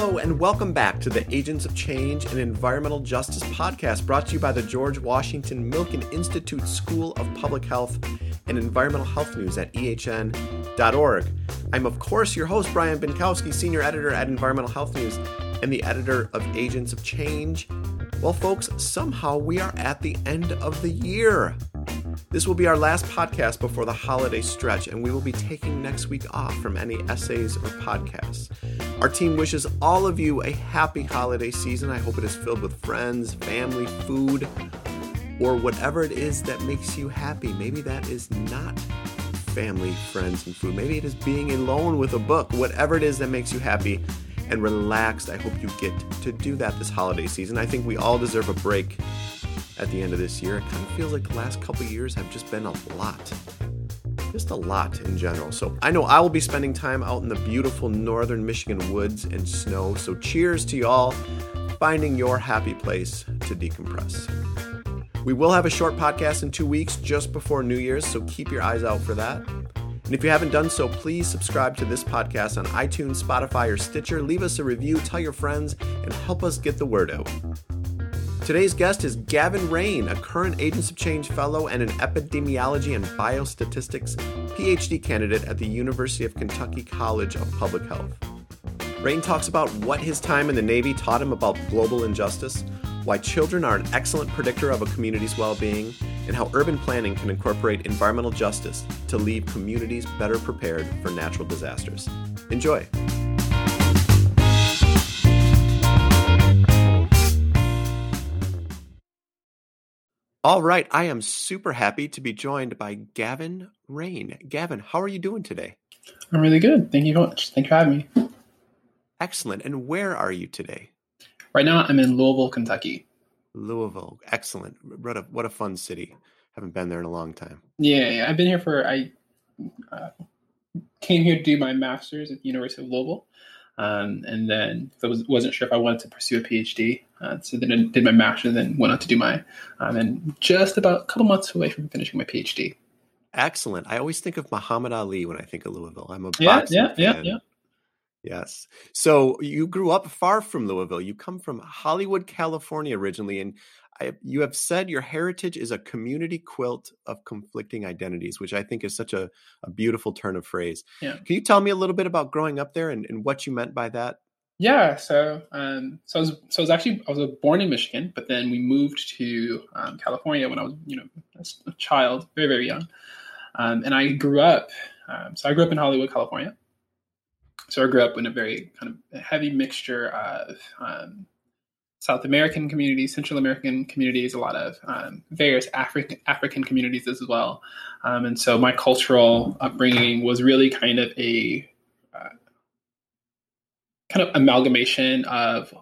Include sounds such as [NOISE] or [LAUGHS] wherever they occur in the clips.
Hello, and welcome back to the Agents of Change and Environmental Justice podcast brought to you by the George Washington Milken Institute School of Public Health and Environmental Health News at ehn.org. I'm, of course, your host, Brian Bienkowski, Senior Editor at Environmental Health News and the editor of Agents of Change. Well, folks, somehow we are at the end of the year. This will be our last podcast before the holiday stretch, and we will be taking next week off from any essays or podcasts. Our team wishes all of you a happy holiday season. I hope it is filled with friends, family, food, or whatever it is that makes you happy. Maybe that is not family, friends, and food. Maybe it is being alone with a book. Whatever it is that makes you happy and relaxed, I hope you get to do that this holiday season. I think we all deserve a break at the end of this year. It kind of feels like the last couple years have just been a lot. Just a lot in general. So I know I will be spending time out in the beautiful northern Michigan woods and snow. So cheers to y'all finding your happy place to decompress. We will have a short podcast in two weeks just before New Year's, so keep your eyes out for that. And if you haven't done so, please subscribe to this podcast on iTunes, Spotify, or Stitcher. Leave us a review, tell your friends, and help us get the word out. Today's guest is Gavin Rain, a current Agents of Change Fellow and an Epidemiology and Biostatistics PhD candidate at the University of Kentucky College of Public Health. Rain talks about what his time in the Navy taught him about global injustice, why children are an excellent predictor of a community's well being, and how urban planning can incorporate environmental justice to leave communities better prepared for natural disasters. Enjoy! All right, I am super happy to be joined by Gavin Rain. Gavin, how are you doing today? I'm really good. Thank you so much. Thank you for having me. Excellent. And where are you today? Right now, I'm in Louisville, Kentucky. Louisville. Excellent. What a, what a fun city. Haven't been there in a long time. Yeah, yeah. I've been here for, I uh, came here to do my master's at the University of Louisville. Um, and then I was, wasn't sure if I wanted to pursue a PhD. Uh, so then I did my master's, then went on to do my, um, and just about a couple months away from finishing my PhD. Excellent. I always think of Muhammad Ali when I think of Louisville. I'm a yeah, boxing yeah, fan. yeah, yeah. Yes. So you grew up far from Louisville. You come from Hollywood, California originally, and I, you have said your heritage is a community quilt of conflicting identities, which I think is such a, a beautiful turn of phrase. Yeah. Can you tell me a little bit about growing up there and, and what you meant by that? Yeah, so um, so I was so I was actually I was born in Michigan, but then we moved to um, California when I was you know a child, very very young, um, and I grew up. Um, so I grew up in Hollywood, California. So I grew up in a very kind of heavy mixture of um, South American communities, Central American communities, a lot of um, various African African communities as well, and so my cultural upbringing was really kind of a kind of amalgamation of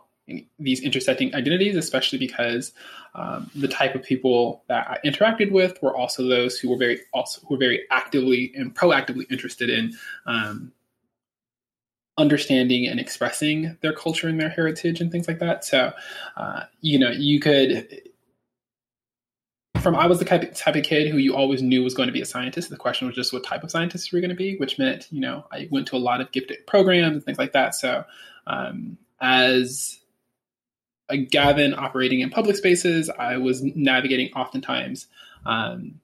these intersecting identities, especially because um, the type of people that I interacted with were also those who were very also who were very actively and proactively interested in um, understanding and expressing their culture and their heritage and things like that. So, uh, you know, you could. From I was the type, of kid who you always knew was going to be a scientist. The question was just what type of scientist you were going to be, which meant you know I went to a lot of gifted programs and things like that. So um, as a Gavin operating in public spaces, I was navigating oftentimes, um,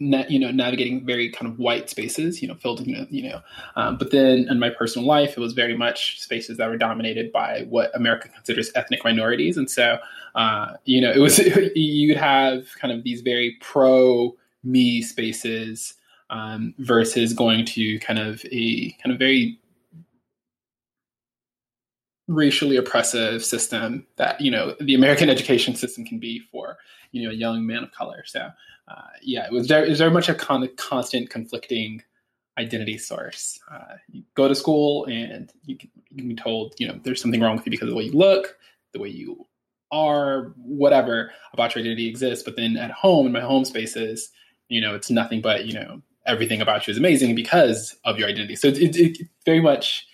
na- you know, navigating very kind of white spaces, you know, filled, know, you know. Um, but then in my personal life, it was very much spaces that were dominated by what America considers ethnic minorities, and so, uh, you know, it was [LAUGHS] you'd have kind of these very pro me spaces um, versus going to kind of a kind of very racially oppressive system that you know the American education system can be for you know a young man of color. So uh, yeah, it was very very much a con- constant conflicting identity source. Uh, you go to school and you can, you can be told you know there's something wrong with you because of the way you look, the way you are, whatever about your identity exists. But then at home in my home spaces, you know it's nothing but you know everything about you is amazing because of your identity. So it, it, it very much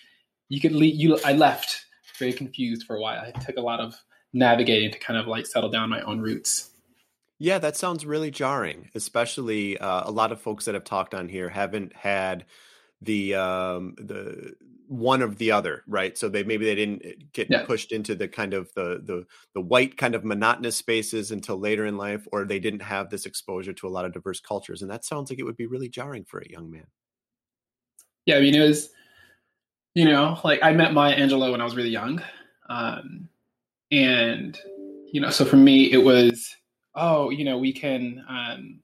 you could leave you. I left very confused for a while. I took a lot of navigating to kind of like settle down my own roots. Yeah, that sounds really jarring, especially uh, a lot of folks that have talked on here haven't had the um, the one of the other, right? So they maybe they didn't eh, get yeah. pushed into the kind of the the the white kind of monotonous spaces until later in life, or they didn't have this exposure to a lot of diverse cultures, and that sounds like it would be really jarring for a young man. Yeah, I mean, it was, you know, like I met Maya Angelou when I was really young, um, and you know, so for me it was, oh, you know, we can. Um,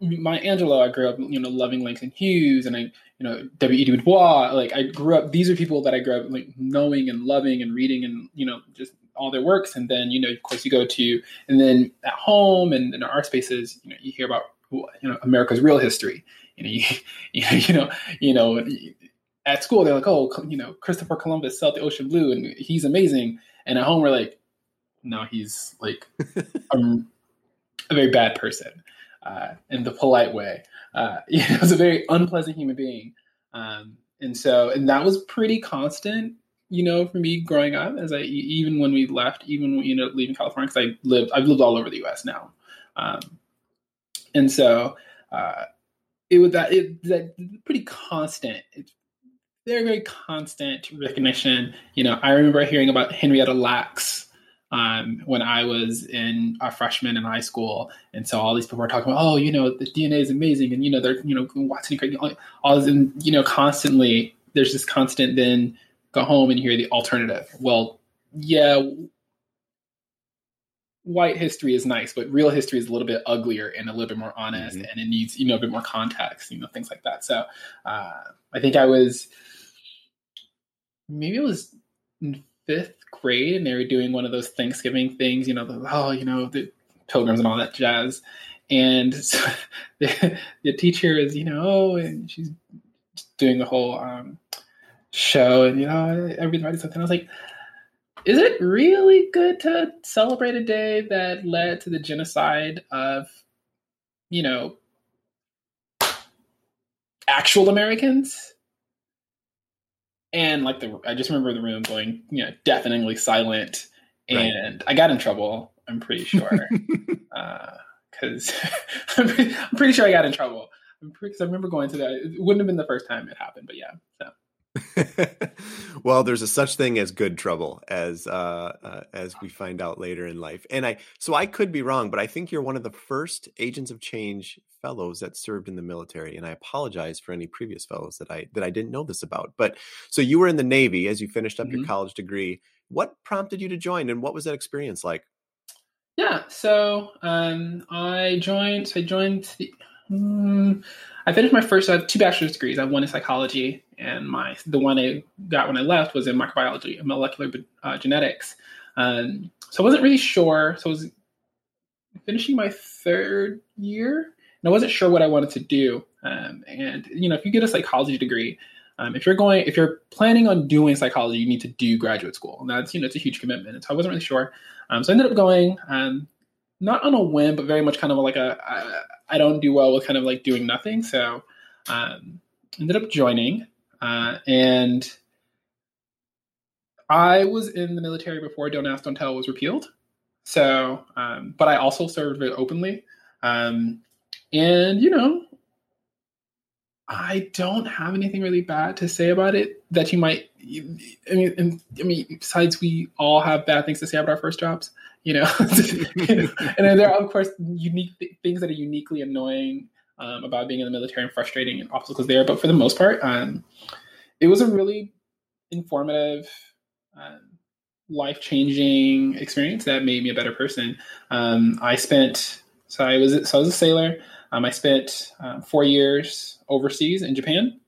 Maya Angelou, I grew up, you know, loving Langston Hughes and I, you know, W. E. Du Bois. Like I grew up; these are people that I grew up like knowing and loving and reading and you know just all their works. And then you know, of course, you go to and then at home and in our spaces, you know, you hear about you know America's real history. You know, you, you know, you know, you know, at school they're like, oh, you know, Christopher Columbus sailed the ocean blue and he's amazing. And at home we're like, no, he's like a, [LAUGHS] a very bad person uh, in the polite way. Uh, [LAUGHS] you know, was a very unpleasant human being. Um, and so, and that was pretty constant, you know, for me growing up as I, even when we left, even when, you know, leaving California, because I lived, I've lived all over the U.S. now. Um, and so, uh, it was that, it, that pretty constant, it's very, very constant recognition. You know, I remember hearing about Henrietta Lacks, um, when I was in a freshman in high school. And so all these people were talking about, oh, you know, the DNA is amazing. And, you know, they're, you know, Watson, and all, all this, and, you know, constantly there's this constant then go home and hear the alternative. Well, yeah, white history is nice, but real history is a little bit uglier and a little bit more honest mm-hmm. and it needs, you know, a bit more context, you know, things like that. So uh, I think I was, maybe it was in fifth grade and they were doing one of those Thanksgiving things, you know, the, oh, you know, the pilgrims and all that jazz. And so [LAUGHS] the, the teacher is, you know, oh, and she's doing the whole um, show and, you know, everybody's something. I was like, is it really good to celebrate a day that led to the genocide of, you know, actual Americans? and like the I just remember the room going you know deafeningly silent, and right. I got in trouble. I'm pretty sure because [LAUGHS] uh, [LAUGHS] I'm, I'm, pretty sure I got in trouble. Because I remember going to that. It wouldn't have been the first time it happened, but yeah. So. [LAUGHS] well, there's a such thing as good trouble, as uh, uh, as we find out later in life. And I, so I could be wrong, but I think you're one of the first agents of change fellows that served in the military. And I apologize for any previous fellows that I that I didn't know this about. But so you were in the Navy as you finished up mm-hmm. your college degree. What prompted you to join, and what was that experience like? Yeah, so um, I joined. So I joined the. Um, I finished my first. I have two bachelor's degrees. I have one in psychology, and my the one I got when I left was in microbiology and molecular uh, genetics. Um, so I wasn't really sure. So I was finishing my third year, and I wasn't sure what I wanted to do. Um, and you know, if you get a psychology degree, um, if you're going, if you're planning on doing psychology, you need to do graduate school, and that's you know it's a huge commitment. And so I wasn't really sure. Um, so I ended up going, um, not on a whim, but very much kind of like a I, I don't do well with kind of like doing nothing. So um, ended up joining, uh, and I was in the military before Don't Ask, Don't Tell was repealed. So, um, but I also served very openly. Um, and, you know, I don't have anything really bad to say about it that you might. I mean, I mean, besides we all have bad things to say about our first jobs, [LAUGHS] you know. and then there are of course unique th- things that are uniquely annoying um, about being in the military and frustrating and obstacles there. But for the most part, um, it was a really informative, um, life changing experience that made me a better person. Um, I spent so I was so I was a sailor. Um, I spent uh, four years overseas in Japan.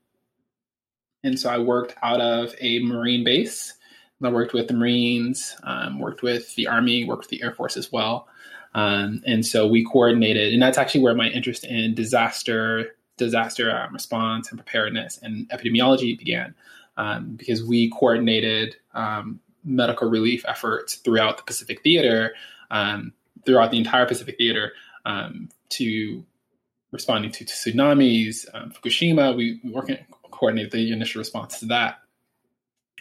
And so I worked out of a Marine base. I worked with the Marines, um, worked with the Army, worked with the Air Force as well. Um, and so we coordinated, and that's actually where my interest in disaster, disaster um, response and preparedness and epidemiology began, um, because we coordinated um, medical relief efforts throughout the Pacific Theater, um, throughout the entire Pacific Theater, to responding to, to tsunamis, Fukushima. We, we work coordinate the initial response to that,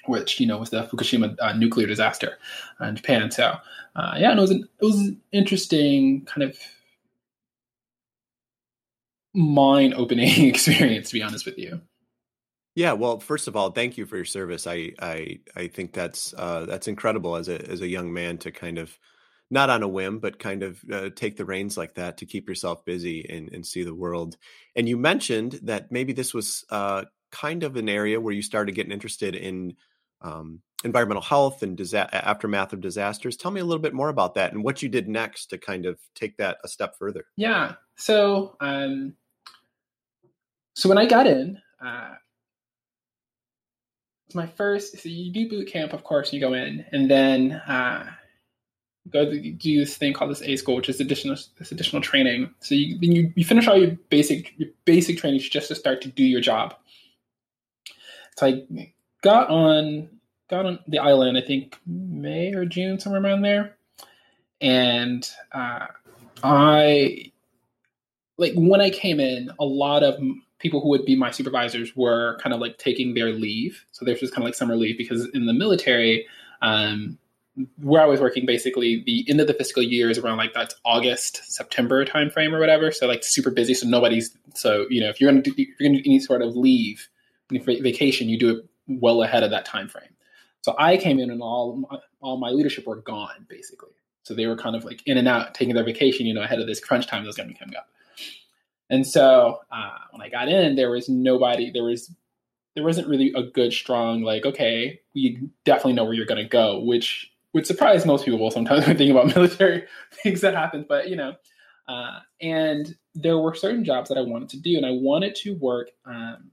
which you know was the Fukushima uh, nuclear disaster uh, in Japan. So uh, yeah, and it was an, it was an interesting kind of mind opening [LAUGHS] experience, to be honest with you. Yeah, well, first of all, thank you for your service. I I I think that's uh, that's incredible as a as a young man to kind of not on a whim, but kind of uh, take the reins like that to keep yourself busy and, and see the world. And you mentioned that maybe this was uh, kind of an area where you started getting interested in um, environmental health and disa- aftermath of disasters. Tell me a little bit more about that and what you did next to kind of take that a step further. Yeah. So, um, so when I got in, uh, it's my first. So you do boot camp, of course. You go in, and then uh, go do this thing called this A school, which is additional this additional training. So you then you, you finish all your basic your basic training just to start to do your job. So I got on got on the island, I think May or June, somewhere around there, and uh, I like when I came in, a lot of people who would be my supervisors were kind of like taking their leave. So there's just kind of like summer leave because in the military, um, where I was working, basically the end of the fiscal year is around like that's August, September timeframe or whatever. So like super busy. So nobody's so you know if you're gonna do, if you're gonna do any sort of leave, vacation, you do it well ahead of that time frame. So I came in and all my, all my leadership were gone basically. So they were kind of like in and out, taking their vacation, you know, ahead of this crunch time that was going to be coming up. And so uh, when I got in, there was nobody. There was there wasn't really a good, strong like, okay, we definitely know where you're going to go, which would surprise most people sometimes [LAUGHS] when thinking about [LAUGHS] military things that happen. But you know, uh, and there were certain jobs that I wanted to do, and I wanted to work um,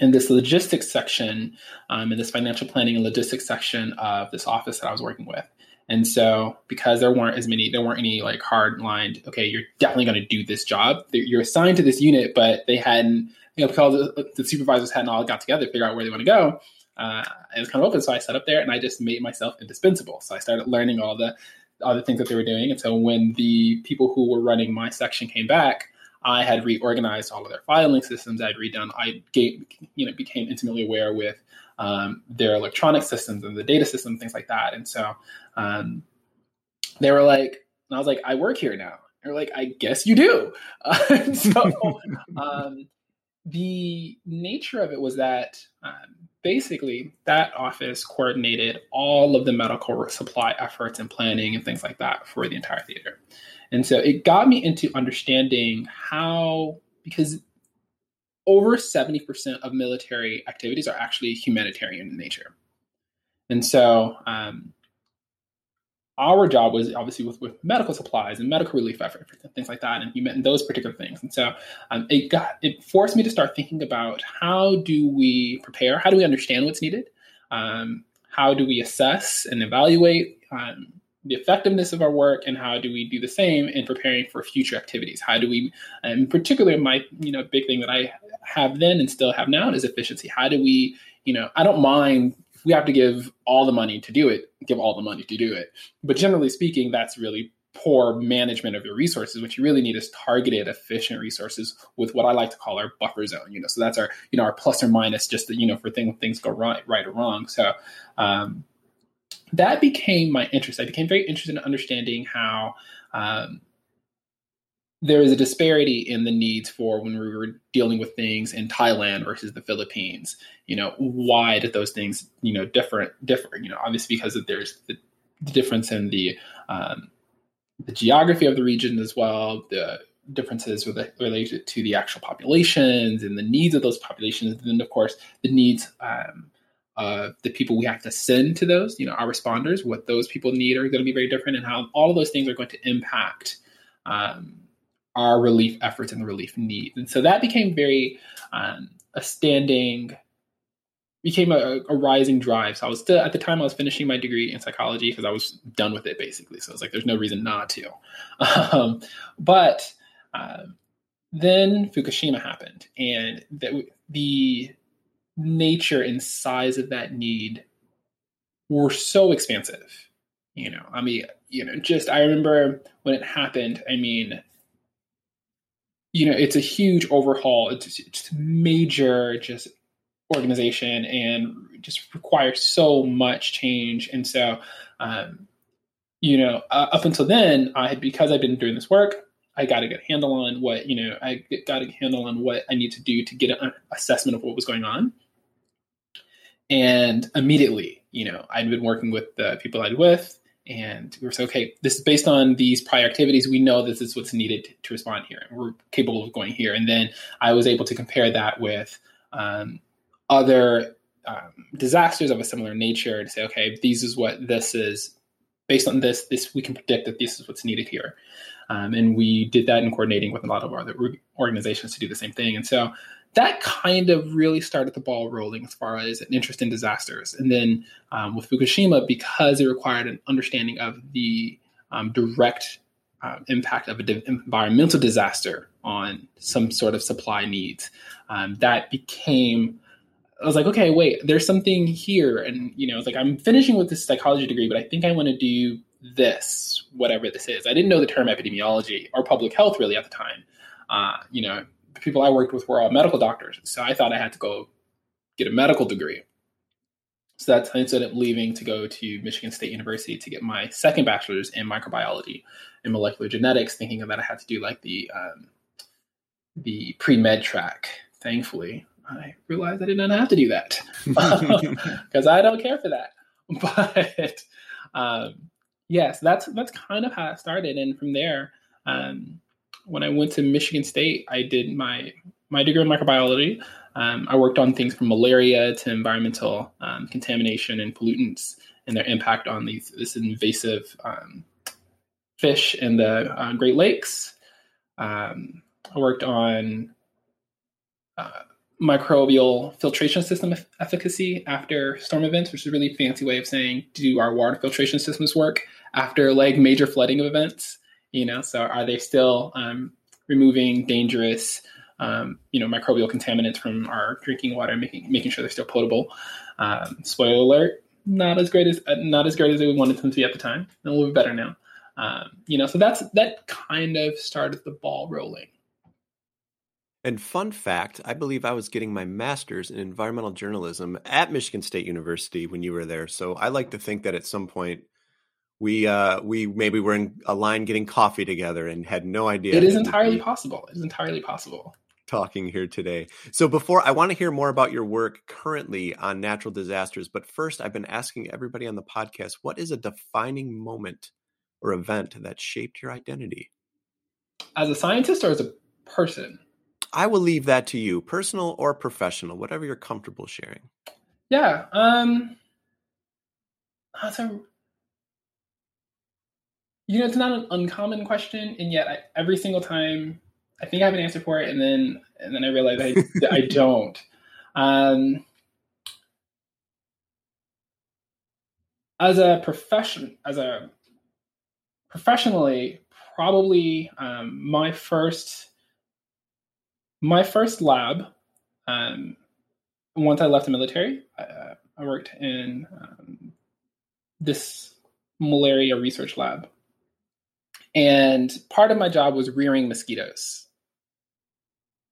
in this logistics section, um, in this financial planning and logistics section of this office that I was working with. And so, because there weren't as many, there weren't any like hard lined, okay, you're definitely going to do this job. You're assigned to this unit, but they hadn't, you know, because the, the supervisors hadn't all got together to figure out where they want to go. Uh, it was kind of open. So I set up there and I just made myself indispensable. So I started learning all the, all the things that they were doing. And so when the people who were running my section came back, I had reorganized all of their filing systems. I'd redone. I gave, you know, became intimately aware with um, their electronic systems and the data system, things like that. And so um, they were like, and I was like, I work here now. They're like, I guess you do. [LAUGHS] Uh, so [LAUGHS] um, the nature of it was that um, basically that office coordinated all of the medical supply efforts and planning and things like that for the entire theater. And so it got me into understanding how, because over 70% of military activities are actually humanitarian in nature. And so um, our job was obviously with, with medical supplies and medical relief efforts, and things like that, and you meant those particular things. And so um, it got it forced me to start thinking about how do we prepare, how do we understand what's needed, um, how do we assess and evaluate um, the effectiveness of our work and how do we do the same in preparing for future activities? How do we in particular my you know big thing that i have then and still have now is efficiency. How do we you know i don't mind we have to give all the money to do it give all the money to do it. But generally speaking that's really poor management of your resources. What you really need is targeted efficient resources with what i like to call our buffer zone you know. So that's our you know our plus or minus just you know for things things go right right or wrong. So um, that became my interest. I became very interested in understanding how um, there is a disparity in the needs for when we were dealing with things in Thailand versus the Philippines. You know, why did those things, you know, different, different? You know, obviously because of there's the, the difference in the um, the geography of the region as well, the differences the, related to the actual populations and the needs of those populations, and then of course the needs um, the people we have to send to those, you know, our responders, what those people need are going to be very different, and how all of those things are going to impact um, our relief efforts and the relief needs. And so that became very um, a standing, became a, a, rising drive. So I was still at the time I was finishing my degree in psychology because I was done with it basically. So I was like there's no reason not to. [LAUGHS] Um, but uh, then Fukushima happened, and the, the nature and size of that need were so expansive. You know, I mean, you know, just I remember when it happened. I mean, you know, it's a huge overhaul. It's, it's major, just organization, and just requires so much change. And so, um, you know, uh, up until then, I because I've been doing this work, I got a good handle on what you know. I got a handle on what I need to do to get an assessment of what was going on. And immediately, you know, I'd been working with the people I'd with, and we were saying, okay, this is based on these prior activities. We know this is what's needed to respond here, and we're capable of going here. And then I was able to compare that with um, other um, disasters of a similar nature to say, okay, these is what this is based on this. This we can predict that this is what's needed here. Um, and we did that in coordinating with a lot of other organizations to do the same thing. And so that kind of really started the ball rolling as far as an interest in disasters. And then um, with Fukushima, because it required an understanding of the um, direct uh, impact of an environmental disaster on some sort of supply needs, um, that became. I was like, okay, wait, there's something here, and you know, it's like I'm finishing with this psychology degree, but I think I want to do this, whatever this is. I didn't know the term epidemiology or public health really at the time. Uh, you know, the people I worked with were all medical doctors. So I thought I had to go get a medical degree. So that's I ended up leaving to go to Michigan State University to get my second bachelor's in microbiology and molecular genetics, thinking that I had to do like the um, the pre med track. Thankfully, I realized I did not have to do that [LAUGHS] because [LAUGHS] I don't care for that. [LAUGHS] But um, yes, that's that's kind of how it started, and from there, um, when I went to Michigan State, I did my my degree in microbiology. Um, I worked on things from malaria to environmental um, contamination and pollutants and their impact on these this invasive um, fish in the uh, Great Lakes. Um, I worked on uh, microbial filtration system efficacy after storm events, which is a really fancy way of saying do our water filtration systems work after like major flooding of events? You know, so are they still um, removing dangerous, um, you know, microbial contaminants from our drinking water, making making sure they're still potable? Um, spoiler alert: not as great as uh, not as great as we wanted them to be at the time. A little bit better now. Um, you know, so that's that kind of started the ball rolling. And fun fact, I believe I was getting my master's in environmental journalism at Michigan State University when you were there. So I like to think that at some point we uh we maybe were in a line getting coffee together and had no idea. It is entirely possible. It is entirely possible. Talking here today. So before I want to hear more about your work currently on natural disasters, but first I've been asking everybody on the podcast, what is a defining moment or event that shaped your identity? As a scientist or as a person? I will leave that to you, personal or professional, whatever you're comfortable sharing. Yeah, um that's a you know, it's not an uncommon question, and yet I, every single time I think I have an answer for it, and then and then I realize I [LAUGHS] I don't. Um, as a profession, as a professionally, probably um, my first my first lab. Um, once I left the military, I, I worked in um, this malaria research lab and part of my job was rearing mosquitoes.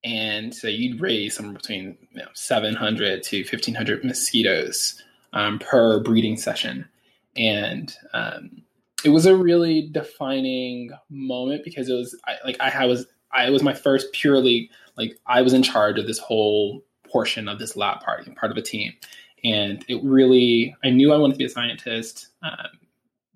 And so you'd raise somewhere between you know, 700 to 1500 mosquitoes um, per breeding session. And um, it was a really defining moment because it was I, like I was I was my first purely like I was in charge of this whole portion of this lab party, part of a team, and it really I knew I wanted to be a scientist. Um,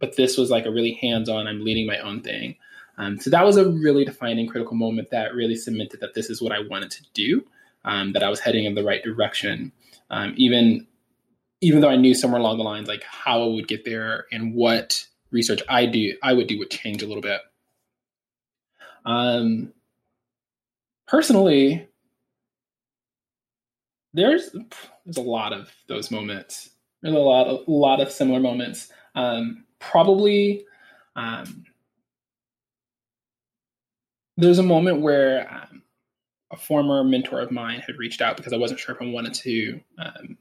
but this was like a really hands-on i'm leading my own thing. Um, so that was a really defining critical moment that really cemented that this is what i wanted to do um, that i was heading in the right direction. Um, even even though i knew somewhere along the lines like how i would get there and what research i do i would do would change a little bit. Um, personally there's there's a lot of those moments there's a lot of a lot of similar moments. Um, probably um, there's a moment where um, a former mentor of mine had reached out because I wasn't sure if I wanted to um,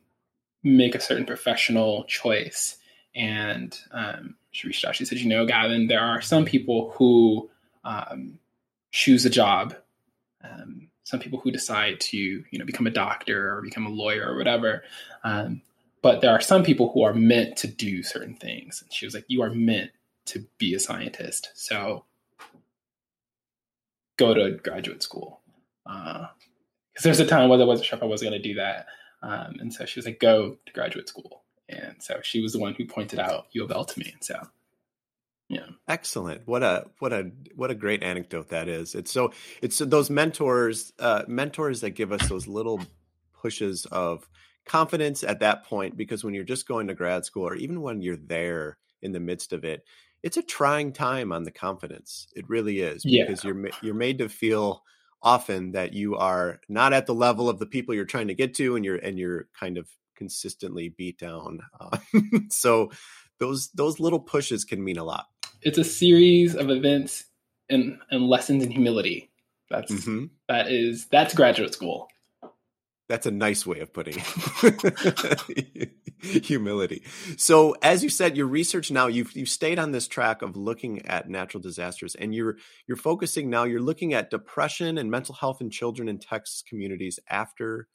make a certain professional choice. And um, she reached out. She said, "You know, Gavin, there are some people who um, choose a job. Um, some people who decide to, you know, become a doctor or become a lawyer or whatever. But there are some people who are meant to do certain things. And she was like, You are meant to be a scientist. So go to graduate school. Because uh, there's a time where I wasn't sure if I was going to do that. Um, and so she was like, go to graduate school. And so she was the one who pointed out U of L to me. And so, yeah. Excellent. What a, what a, what a great anecdote that is. It's so, it's those mentors, uh, mentors that give us those little pushes of confidence at that point, because when you're just going to grad school or even when you're there in the midst of it, it's a trying time on the confidence. It really is because yeah. you're, you're made to feel often that you are not at the level of the people you're trying to get to and you're and you're kind of consistently beat down uh, [LAUGHS] so those those little pushes can mean a lot it's a series of events and and lessons in humility that's mm-hmm. that is that's graduate school that's a nice way of putting it. [LAUGHS] Humility. So, as you said, your research now you've you've stayed on this track of looking at natural disasters, and you're you're focusing now. You're looking at depression and mental health in children in Texas communities after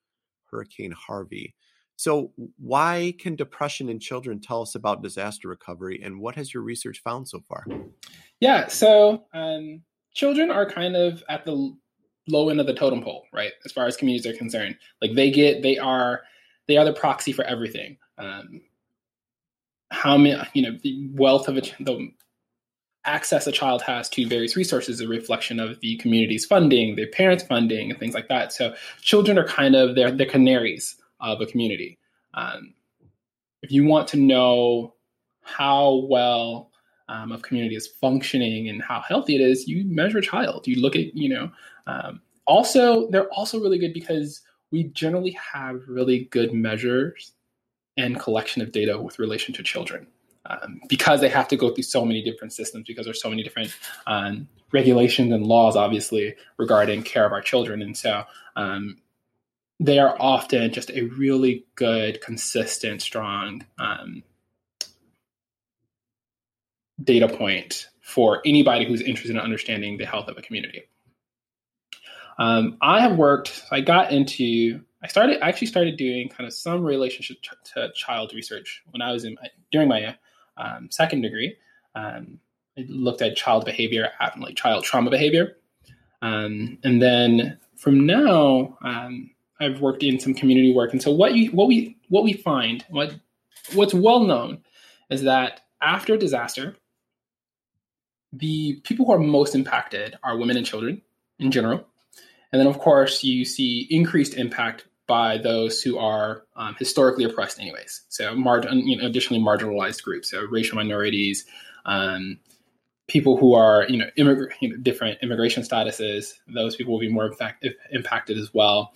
Hurricane Harvey. So, why can depression in children tell us about disaster recovery, and what has your research found so far? Yeah, so um, children are kind of at the low end of the totem pole, right? As far as communities are concerned, like they get, they are, they are the proxy for everything. Um, how many, you know, the wealth of a, the access a child has to various resources is a reflection of the community's funding, their parents' funding, and things like that. So children are kind of they're the canaries of a community. Um, if you want to know how well um, of community is functioning and how healthy it is, you measure a child. You look at, you know, um, also, they're also really good because we generally have really good measures and collection of data with relation to children. Um, because they have to go through so many different systems, because there's so many different um, regulations and laws, obviously, regarding care of our children. And so um, they are often just a really good, consistent, strong um, data point for anybody who's interested in understanding the health of a community. Um, I have worked. I got into. I started. I actually started doing kind of some relationship to child research when I was in my, during my um, second degree. Um, I looked at child behavior, like child trauma behavior, um, and then from now, um, I've worked in some community work. And so what you what we what we find what what's well known is that after a disaster, the people who are most impacted are women and children in general. And then, of course, you see increased impact by those who are um, historically oppressed, anyways. So, mar- you know, additionally marginalized groups, so racial minorities, um, people who are, you know, immig- you know, different immigration statuses. Those people will be more impact- impacted as well.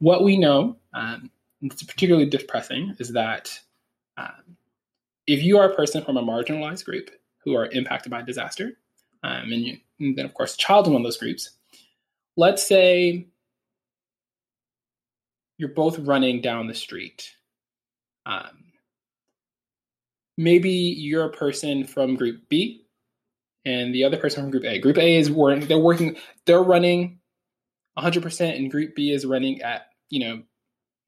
What we know, um, it's particularly depressing, is that um, if you are a person from a marginalized group who are impacted by disaster, um, and, you, and then, of course, a child in one of those groups, let's say you're both running down the street. Um, maybe you're a person from group B and the other person from group A. Group A is working, they're working, they're running 100% and group B is running at, you know,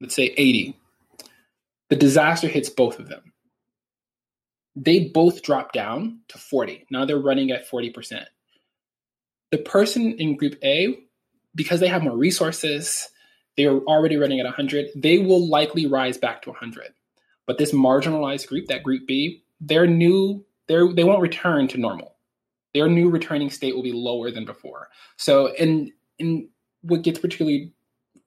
let's say 80. The disaster hits both of them. They both drop down to 40. Now they're running at 40%. The person in group A because they have more resources, they are already running at 100, they will likely rise back to 100. But this marginalized group, that group B, their new, their, they won't return to normal. Their new returning state will be lower than before. So, and, and what gets particularly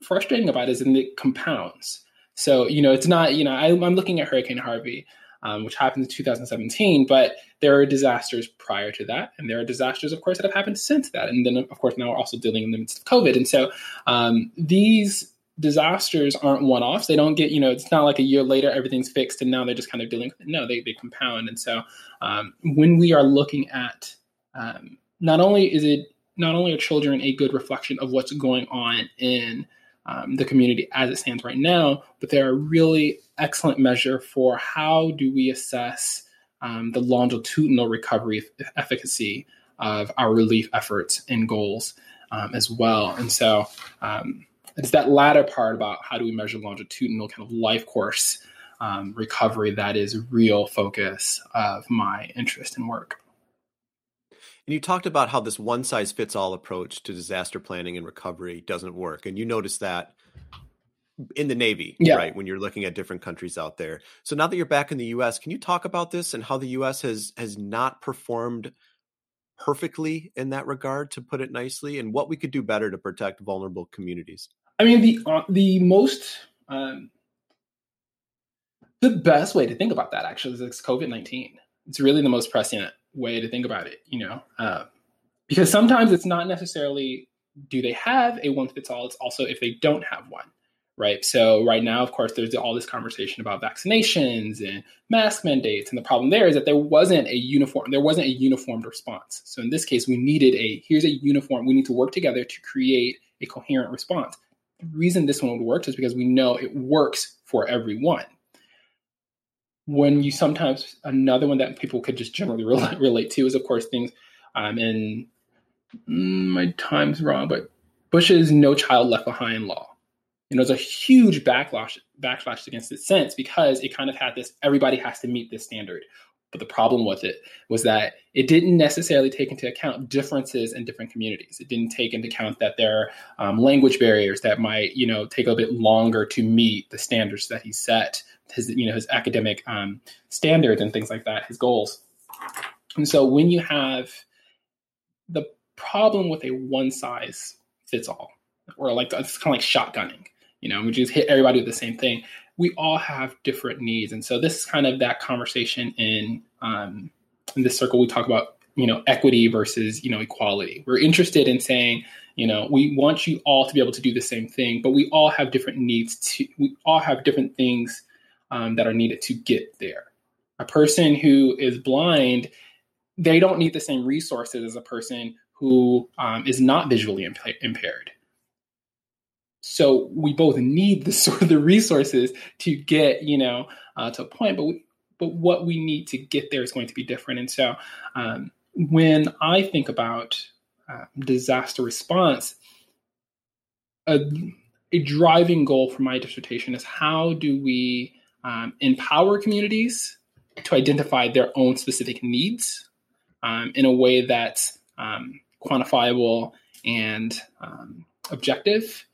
frustrating about it is in it compounds. So, you know, it's not, you know, I, I'm looking at Hurricane Harvey um, which happened in 2017. But there are disasters prior to that, and there are disasters, of course, that have happened since that. And then, of course, now we're also dealing in the midst of COVID. And so um, these disasters aren't one-offs. They don't get, you know, it's not like a year later everything's fixed and now they're just kind of dealing. With it. No, they they compound. And so um, when we are looking at um, not only is it not only are children a good reflection of what's going on in um, the community as it stands right now, but they're a really excellent measure for how do we assess um, the longitudinal recovery efficacy of our relief efforts and goals um, as well. And so um, it's that latter part about how do we measure longitudinal kind of life course um, recovery that is real focus of my interest and work. And you talked about how this one size fits all approach to disaster planning and recovery doesn't work. And you noticed that in the Navy, yeah. right? When you're looking at different countries out there. So now that you're back in the US, can you talk about this and how the US has has not performed perfectly in that regard to put it nicely and what we could do better to protect vulnerable communities? I mean the uh, the most um, the best way to think about that actually is COVID-19. It's really the most prescient way to think about it, you know. Uh, because sometimes it's not necessarily do they have a one fits all, it's also if they don't have one right? So right now, of course, there's all this conversation about vaccinations and mask mandates, and the problem there is that there wasn't a uniform, there wasn't a uniformed response. So in this case, we needed a here's a uniform. We need to work together to create a coherent response. The reason this one would work is because we know it works for everyone. When you sometimes another one that people could just generally [LAUGHS] relate, relate to is of course things um, in mm, my time's wrong, but Bush's No Child Left Behind law and there was a huge backlash backlash against it since because it kind of had this everybody has to meet this standard. But the problem with it was that it didn't necessarily take into account differences in different communities. It didn't take into account that there are um, language barriers that might, you know, take a bit longer to meet the standards that he set, his, you know, his academic um, standards and things like that, his goals. And so when you have the problem with a one size fits all, or like it's kind of like shotgunning, you know, we just hit everybody with the same thing. We all have different needs, and so this is kind of that conversation in um, in this circle. We talk about you know equity versus you know equality. We're interested in saying you know we want you all to be able to do the same thing, but we all have different needs. To we all have different things um, that are needed to get there. A person who is blind, they don't need the same resources as a person who um, is not visually imp- impaired so we both need the [LAUGHS] sort of the resources to get you know uh, to a point but we, but what we need to get there is going to be different. And so um, when i think about uh, disaster response a, a, driving goal for my dissertation is how do we um, empower communities to identify their own specific needs um, in a way that's um, quantifiable and um, objective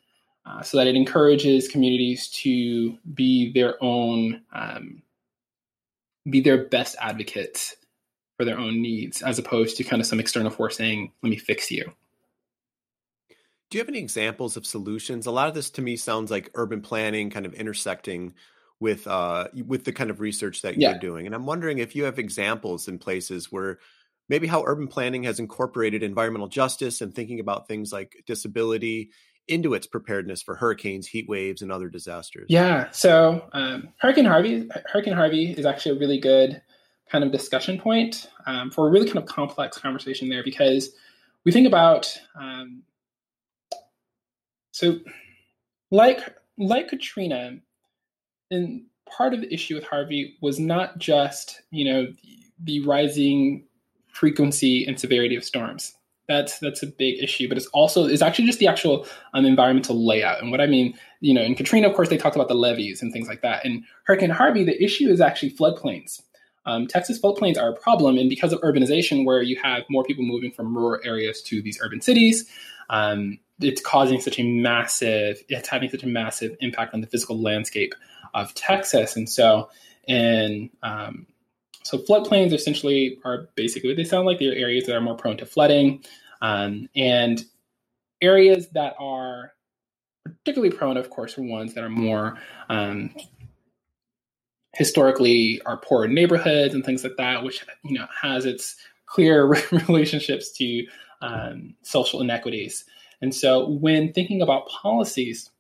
uh, so that it encourages communities to be their own, um, be their best advocates for their own needs, as opposed to kind of some external force saying, "Let me fix you." Do you have any examples of solutions? A lot of this to me sounds like urban planning, kind of intersecting with uh, with the kind of research that you're yeah. doing, and I'm wondering if you have examples in places where maybe how urban planning has incorporated environmental justice and thinking about things like disability into its preparedness for hurricanes, heat waves, and other disasters? Yeah. So um, Hurricane Harvey, Hurricane Harvey is actually a really good kind of discussion point um, for a really kind of complex conversation there because we think about um, so like like Katrina, and part of the issue with Harvey was not just you know the, the rising frequency and severity of storms that's that's a big issue but it's also it's actually just the actual um, environmental layout. And what i mean you know in katrina of course they talked about the levees and things like that. And hurricane harvey the issue is actually floodplains. Um, texas floodplains are a problem and because of urbanization where you have more people moving from rural areas to these urban cities um, it's causing such a massive it's having such a massive impact on the physical landscape of texas. And so in um, so floodplains essentially are basically what they sound like. They're areas that are more prone to flooding, um, and areas that are particularly prone, of course, are ones that are more um, historically are poor neighborhoods and things like that, which you know has its clear [LAUGHS] relationships to um, social inequities. And so, when thinking about policies,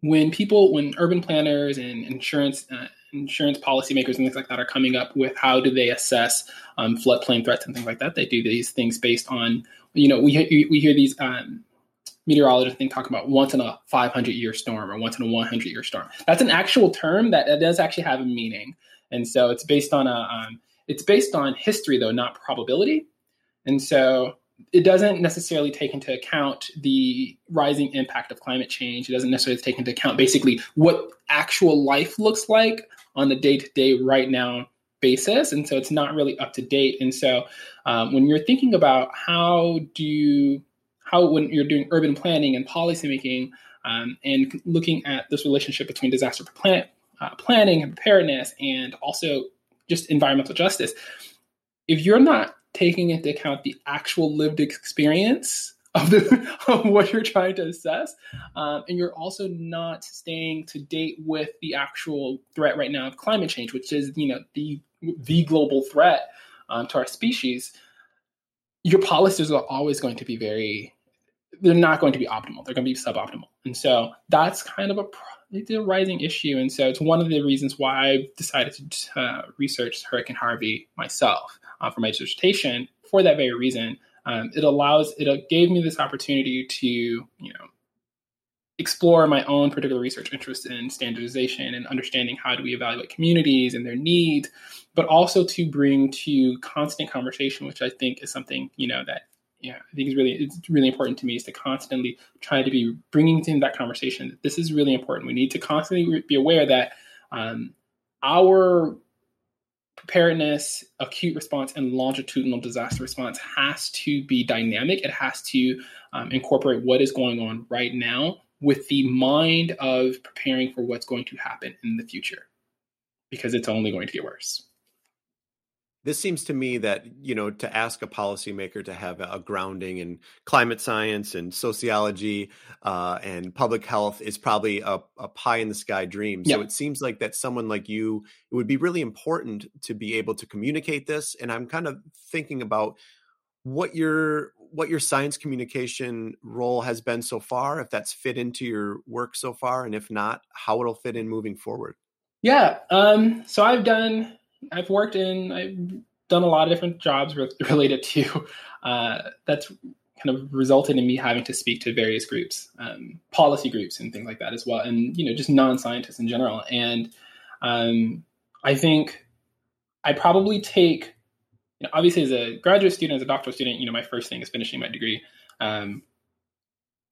when people, when urban planners and insurance uh, insurance policymakers and things like that are coming up with how do they assess um, floodplain threats and things like that. They do these things based on, you know, we we hear these um, meteorologists think talk about once in a 500 year storm or once in a 100 year storm. That's an actual term that, that does actually have a meaning, and so it's based on a um, it's based on history though, not probability. And so it doesn't necessarily take into account the rising impact of climate change. It doesn't necessarily take into account basically what actual life looks like on the day to day right now basis, and so it's not really up to date. And so um, when you're thinking about how do you how when you're doing urban planning and policymaking um, and looking at this relationship between disaster plan, uh, planning and preparedness and also just environmental justice, if you're not taking into account the actual lived experience of, the, [LAUGHS] of what you're trying to assess, um, and you're also not staying to date with the actual threat right now of climate change, which is you know the the global threat um, to our species. Your policies are always going to be very they're not going to be optimal. They're going to be suboptimal. And so that's kind of a, it's a rising issue. And so it's one of the reasons why I decided to uh, research Hurricane Harvey myself uh, for my dissertation for that very reason. Um, it allows, it gave me this opportunity to, you know, explore my own particular research interest in standardization and understanding how do we evaluate communities and their needs, but also to bring to constant conversation, which I think is something, you know, that yeah, I think is really it's really important to me is to constantly try to be bringing in that conversation. This is really important. We need to constantly be aware that um, our preparedness, acute response, and longitudinal disaster response has to be dynamic. It has to um, incorporate what is going on right now with the mind of preparing for what's going to happen in the future, because it's only going to get worse this seems to me that you know to ask a policymaker to have a grounding in climate science and sociology uh, and public health is probably a, a pie in the sky dream. So it seems like that someone like you it would be really important to be able to communicate this. And i'm kind of thinking about what your what your science communication role has been so far if that's fit into your work so far and if not how it'll fit in moving forward. Yeah um, so i've done I've worked in, I've done a lot of different jobs re- [LAUGHS] related to uh, that's kind of resulted in me having to speak to various groups, um, policy groups, and things like that as well, and you know just non-scientists in general. And um, I think I probably take, you know, obviously as a graduate student, as a doctoral student, you know, my first thing is finishing my degree. Um,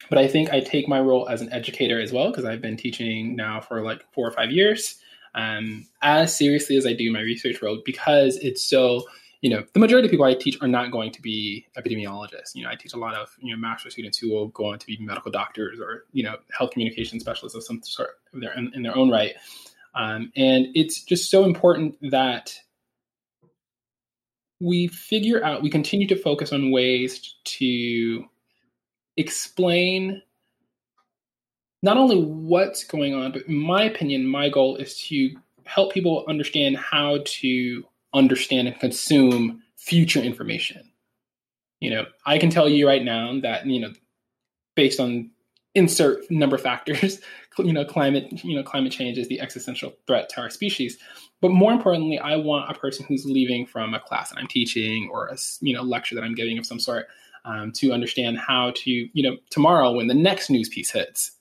but I think I take my role as an educator as well because I've been teaching now for like four or five years um, as seriously as I do my research role because it's so you know the majority of people I teach are not going to be epidemiologists. You know, I teach a lot of you know master students who will go on to be medical doctors or you know health communication specialists of some sort in their, in, in their own right. Um, and it's just so important that we figure out we continue to focus on ways to explain not only what's going on, but in my opinion, my goal is to help people understand how to understand and consume future information. You know, I can tell you right now that, you know, based on insert number of factors, [LAUGHS] you know, climate, you know, climate change is the existential threat to our species. But more importantly, I want a person who's leaving from a class that I'm teaching or a, you know, lecture that I'm giving of some sort um, to understand how to, you know, tomorrow when the next news piece hits,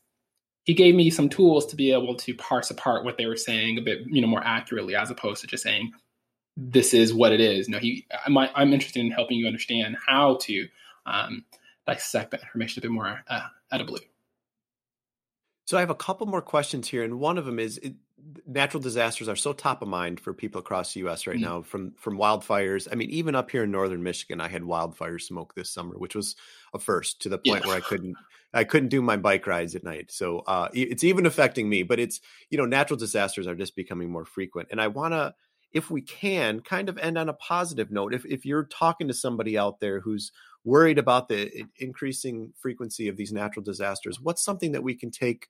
he gave me some tools to be able to parse apart what they were saying a bit, you know, more accurately, as opposed to just saying, "This is what it is." No, he, I'm, I'm interested in helping you understand how to um, dissect that information a bit more uh, edibly. So I have a couple more questions here, and one of them is: natural disasters are so top of mind for people across the U.S. right mm-hmm. now, from from wildfires. I mean, even up here in northern Michigan, I had wildfire smoke this summer, which was a first to the point yeah. where I couldn't I couldn't do my bike rides at night. So uh, it's even affecting me. But it's you know natural disasters are just becoming more frequent, and I want to, if we can, kind of end on a positive note. If if you're talking to somebody out there who's worried about the increasing frequency of these natural disasters, what's something that we can take?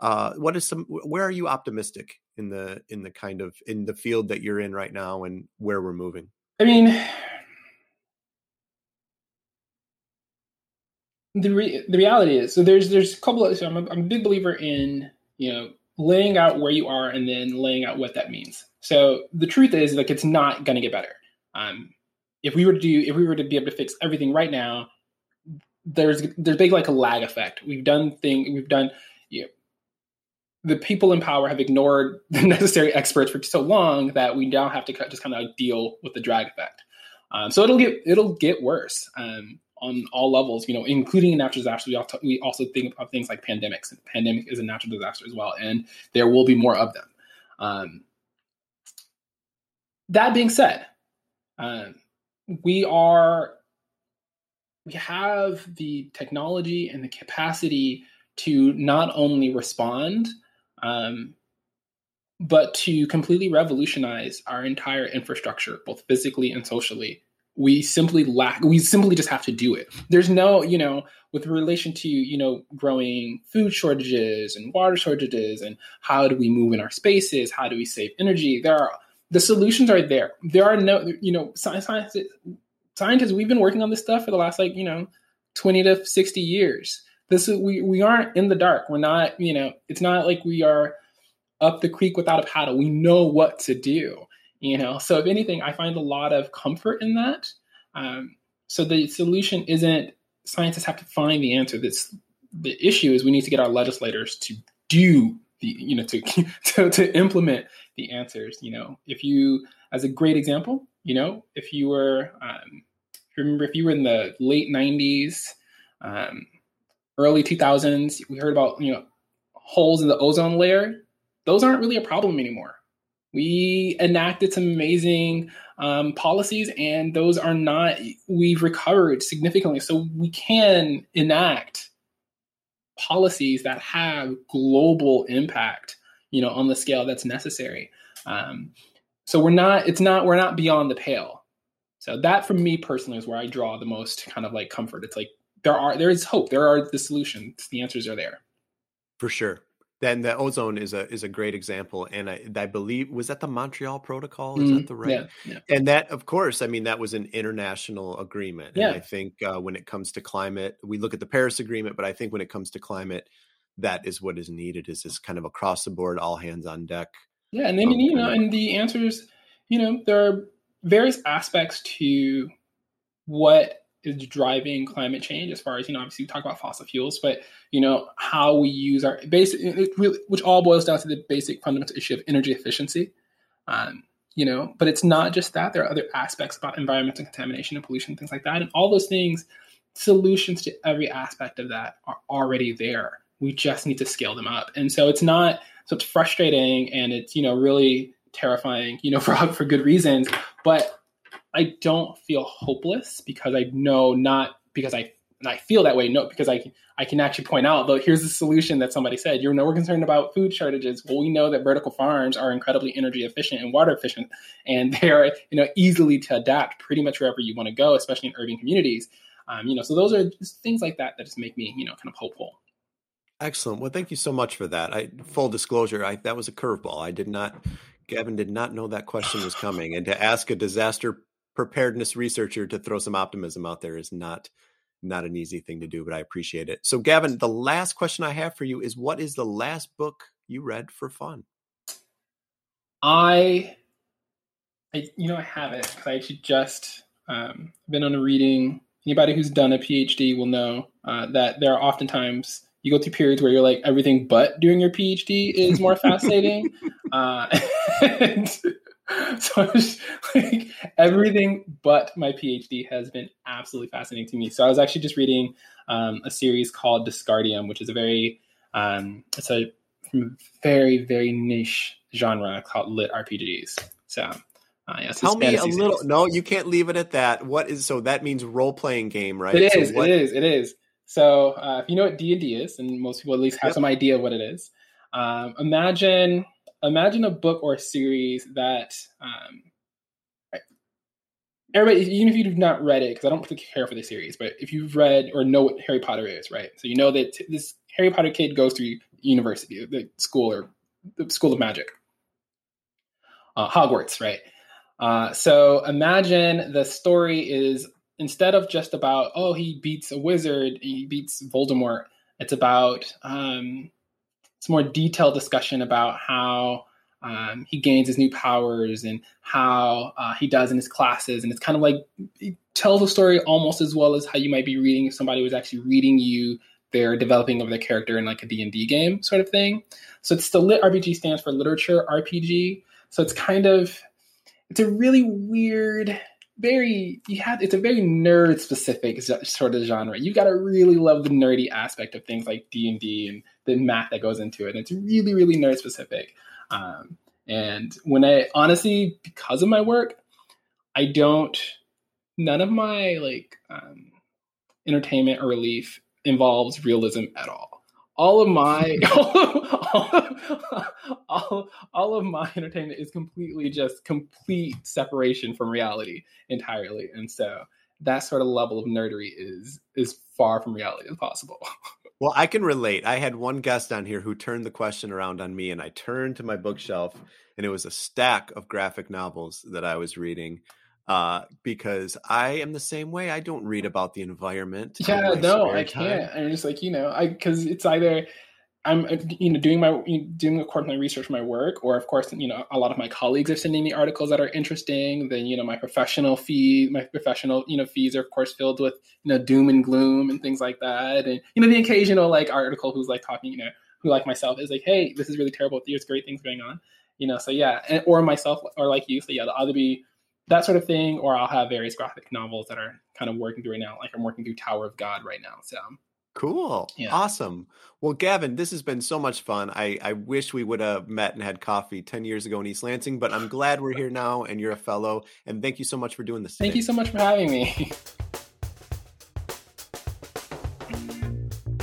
Uh, what is some? Where are you optimistic in the in the kind of in the field that you're in right now, and where we're moving? I mean, the re- the reality is so there's there's a couple of so I'm a, I'm a big believer in you know laying out where you are and then laying out what that means. So the truth is like it's not going to get better. Um, if we were to do if we were to be able to fix everything right now, there's there's big like a lag effect. We've done thing we've done the people in power have ignored [LAUGHS] the necessary experts for so long that we now have to just kind of deal with the drag effect. Um, so it'll get it'll get worse. Um, on all levels, you know, including natural disasters. We also, we also think of things like pandemics. And pandemic is a natural disaster as well, and there will be more of them. Um, that being said, um, we are we have the technology and the capacity to not only respond, um, but to completely revolutionize our entire infrastructure, both physically and socially. We simply lack, we simply just have to do it. There's no, you know, with relation to, you know, growing food shortages and water shortages and how do we move in our spaces? How do we save energy? There are, the solutions are there. There are no, you know, scientists, scientists, we've been working on this stuff for the last like, you know, 20 to 60 years. This is, we, we aren't in the dark. We're not, you know, it's not like we are, up the creek without a paddle. We know what to do, you know. So if anything, I find a lot of comfort in that. Um, so the solution isn't scientists have to find the answer. That's the issue is we need to get our legislators to do the you know to [LAUGHS] to, to implement the answers. You know, if you as a great example, you know, if you were um, remember if you were in the late '90s, um, early 2000s, we heard about you know holes in the ozone layer those aren't really a problem anymore. We enacted some amazing um, policies, and those are not, we've recovered significantly. So we can enact policies that have global impact, you know, on the scale that's necessary. Um, so we're not, it's not, we're not beyond the pale. So that for me personally is where I draw the most kind of like comfort. It's like there are, there is hope. There are the solutions. The answers are there. For sure then the ozone is a is a great example and i i believe was that the montreal protocol is mm, that the right yeah, yeah. and that of course i mean that was an international agreement yeah. and i think uh, when it comes to climate we look at the paris agreement but i think when it comes to climate that is what is needed is this kind of across the board all hands on deck yeah and then um, you know and the answers you know there are various aspects to what is driving climate change as far as you know obviously we talk about fossil fuels but you know how we use our basic really, which all boils down to the basic fundamental issue of energy efficiency. Um, you know but it's not just that. There are other aspects about environmental contamination and pollution things like that. And all those things solutions to every aspect of that are already there. We just need to scale them up. And so it's not so it's frustrating and it's you know really terrifying you know [LAUGHS] for for good reasons. But I don't feel hopeless because I know not because I I feel that way. No, because I I can actually point out, though, here's the solution that somebody said. You know, we're concerned about food shortages. Well, we know that vertical farms are incredibly energy efficient and water efficient, and [LAUGHS] they are you know easily to adapt pretty much wherever you want to go, especially in urban communities. Um, you know, so those are things like that that just make me you know kind of hopeful. Excellent. Well, thank you so much for that. I, full disclosure, I, that was a curveball. I did not, Gavin did not know that question was coming, and to ask a disaster preparedness researcher to throw some optimism out there is not not an easy thing to do, but I appreciate it. So, Gavin, the last question I have for you is what is the last book you read for fun? I, I you know, I have it because I actually just um, been on a reading. Anybody who's done a PhD will know uh, that there are oftentimes you go through periods where you're like everything but doing your PhD is more [LAUGHS] fascinating. uh, [LAUGHS] and, [LAUGHS] so like everything but my PhD has been absolutely fascinating to me. So I was actually just reading um, a series called Discardium, which is a very um, it's a very very niche genre called lit RPGs. So uh, yeah, tell me a little. Series. No, you can't leave it at that. What is so that means role playing game, right? It is. So what... It is. It is. So uh, if you know what D and D is, and most people at least have yep. some idea of what it is, um, imagine imagine a book or a series that um, everybody, even if you've not read it, because I don't particularly care for the series, but if you've read or know what Harry Potter is, right? So you know that this Harry Potter kid goes through university, the school or the school of magic, uh, Hogwarts, right? Uh, so imagine the story is instead of just about oh he beats a wizard, he beats Voldemort. It's about um, it's more detailed discussion about how um, he gains his new powers and how uh, he does in his classes. And it's kind of like it tells a story almost as well as how you might be reading if somebody was actually reading you their developing of their character in like a D&D game sort of thing. So it's the lit RPG stands for literature RPG. So it's kind of it's a really weird very you have it's a very nerd specific sort of genre. You got to really love the nerdy aspect of things like D and D and the math that goes into it. And it's really really nerd specific. Um, And when I honestly, because of my work, I don't, none of my like um, entertainment or relief involves realism at all all of my [LAUGHS] [LAUGHS] all, all, of my entertainment is completely just complete separation from reality entirely and so that sort of level of nerdery is is far from reality as possible [LAUGHS] well i can relate i had one guest on here who turned the question around on me and i turned to my bookshelf and it was a stack of graphic novels that i was reading uh, because I am the same way. I don't read about the environment. Yeah, no, I can't. I'm just like you know, I because it's either I'm uh, you know doing my doing of course my research, my work, or of course you know a lot of my colleagues are sending me articles that are interesting. Then you know my professional feed, my professional you know fees are of course filled with you know doom and gloom and things like that, and you know the occasional like article who's like talking you know who like myself is like hey this is really terrible, there's great things going on, you know so yeah, and, or myself or like you so yeah, there'll either be that sort of thing, or I'll have various graphic novels that are kind of working through right now. Like I'm working through Tower of God right now. So cool, yeah. awesome. Well, Gavin, this has been so much fun. I I wish we would have met and had coffee ten years ago in East Lansing, but I'm glad we're here now, and you're a fellow. And thank you so much for doing this. Thank today. you so much for having me. [LAUGHS]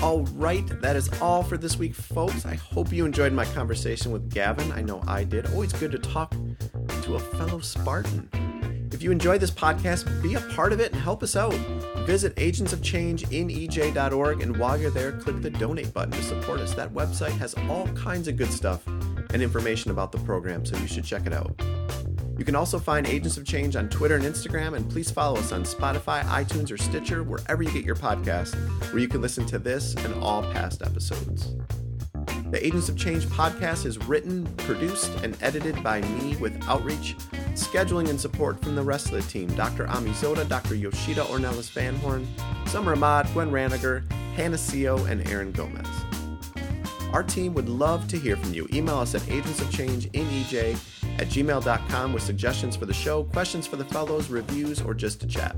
All right, that is all for this week, folks. I hope you enjoyed my conversation with Gavin. I know I did. Always good to talk to a fellow Spartan. If you enjoy this podcast, be a part of it and help us out. Visit agentsofchangeinej.org and while you're there, click the donate button to support us. That website has all kinds of good stuff and information about the program, so you should check it out. You can also find Agents of Change on Twitter and Instagram, and please follow us on Spotify, iTunes, or Stitcher, wherever you get your podcast, where you can listen to this and all past episodes. The Agents of Change podcast is written, produced, and edited by me with outreach, scheduling, and support from the rest of the team Dr. Ami Zota, Dr. Yoshira Ornelas Van Horn, Summer Ahmad, Gwen Raniger, Hannah Seo, and Aaron Gomez. Our team would love to hear from you. Email us at agentsofchangeinej at gmail.com with suggestions for the show, questions for the fellows, reviews, or just to chat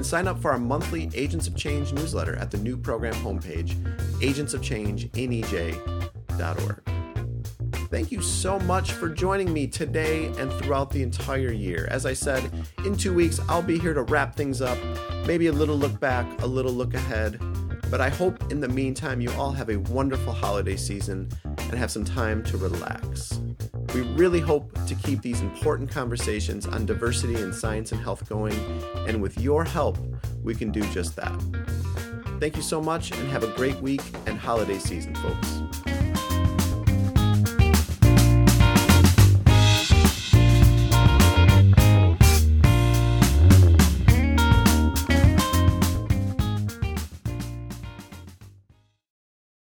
and sign up for our monthly Agents of Change newsletter at the new program homepage, agentsofchangeinej.org. Thank you so much for joining me today and throughout the entire year. As I said, in two weeks, I'll be here to wrap things up, maybe a little look back, a little look ahead. But I hope in the meantime, you all have a wonderful holiday season and have some time to relax. We really hope to keep these important conversations on diversity in science and health going, and with your help, we can do just that. Thank you so much and have a great week and holiday season, folks.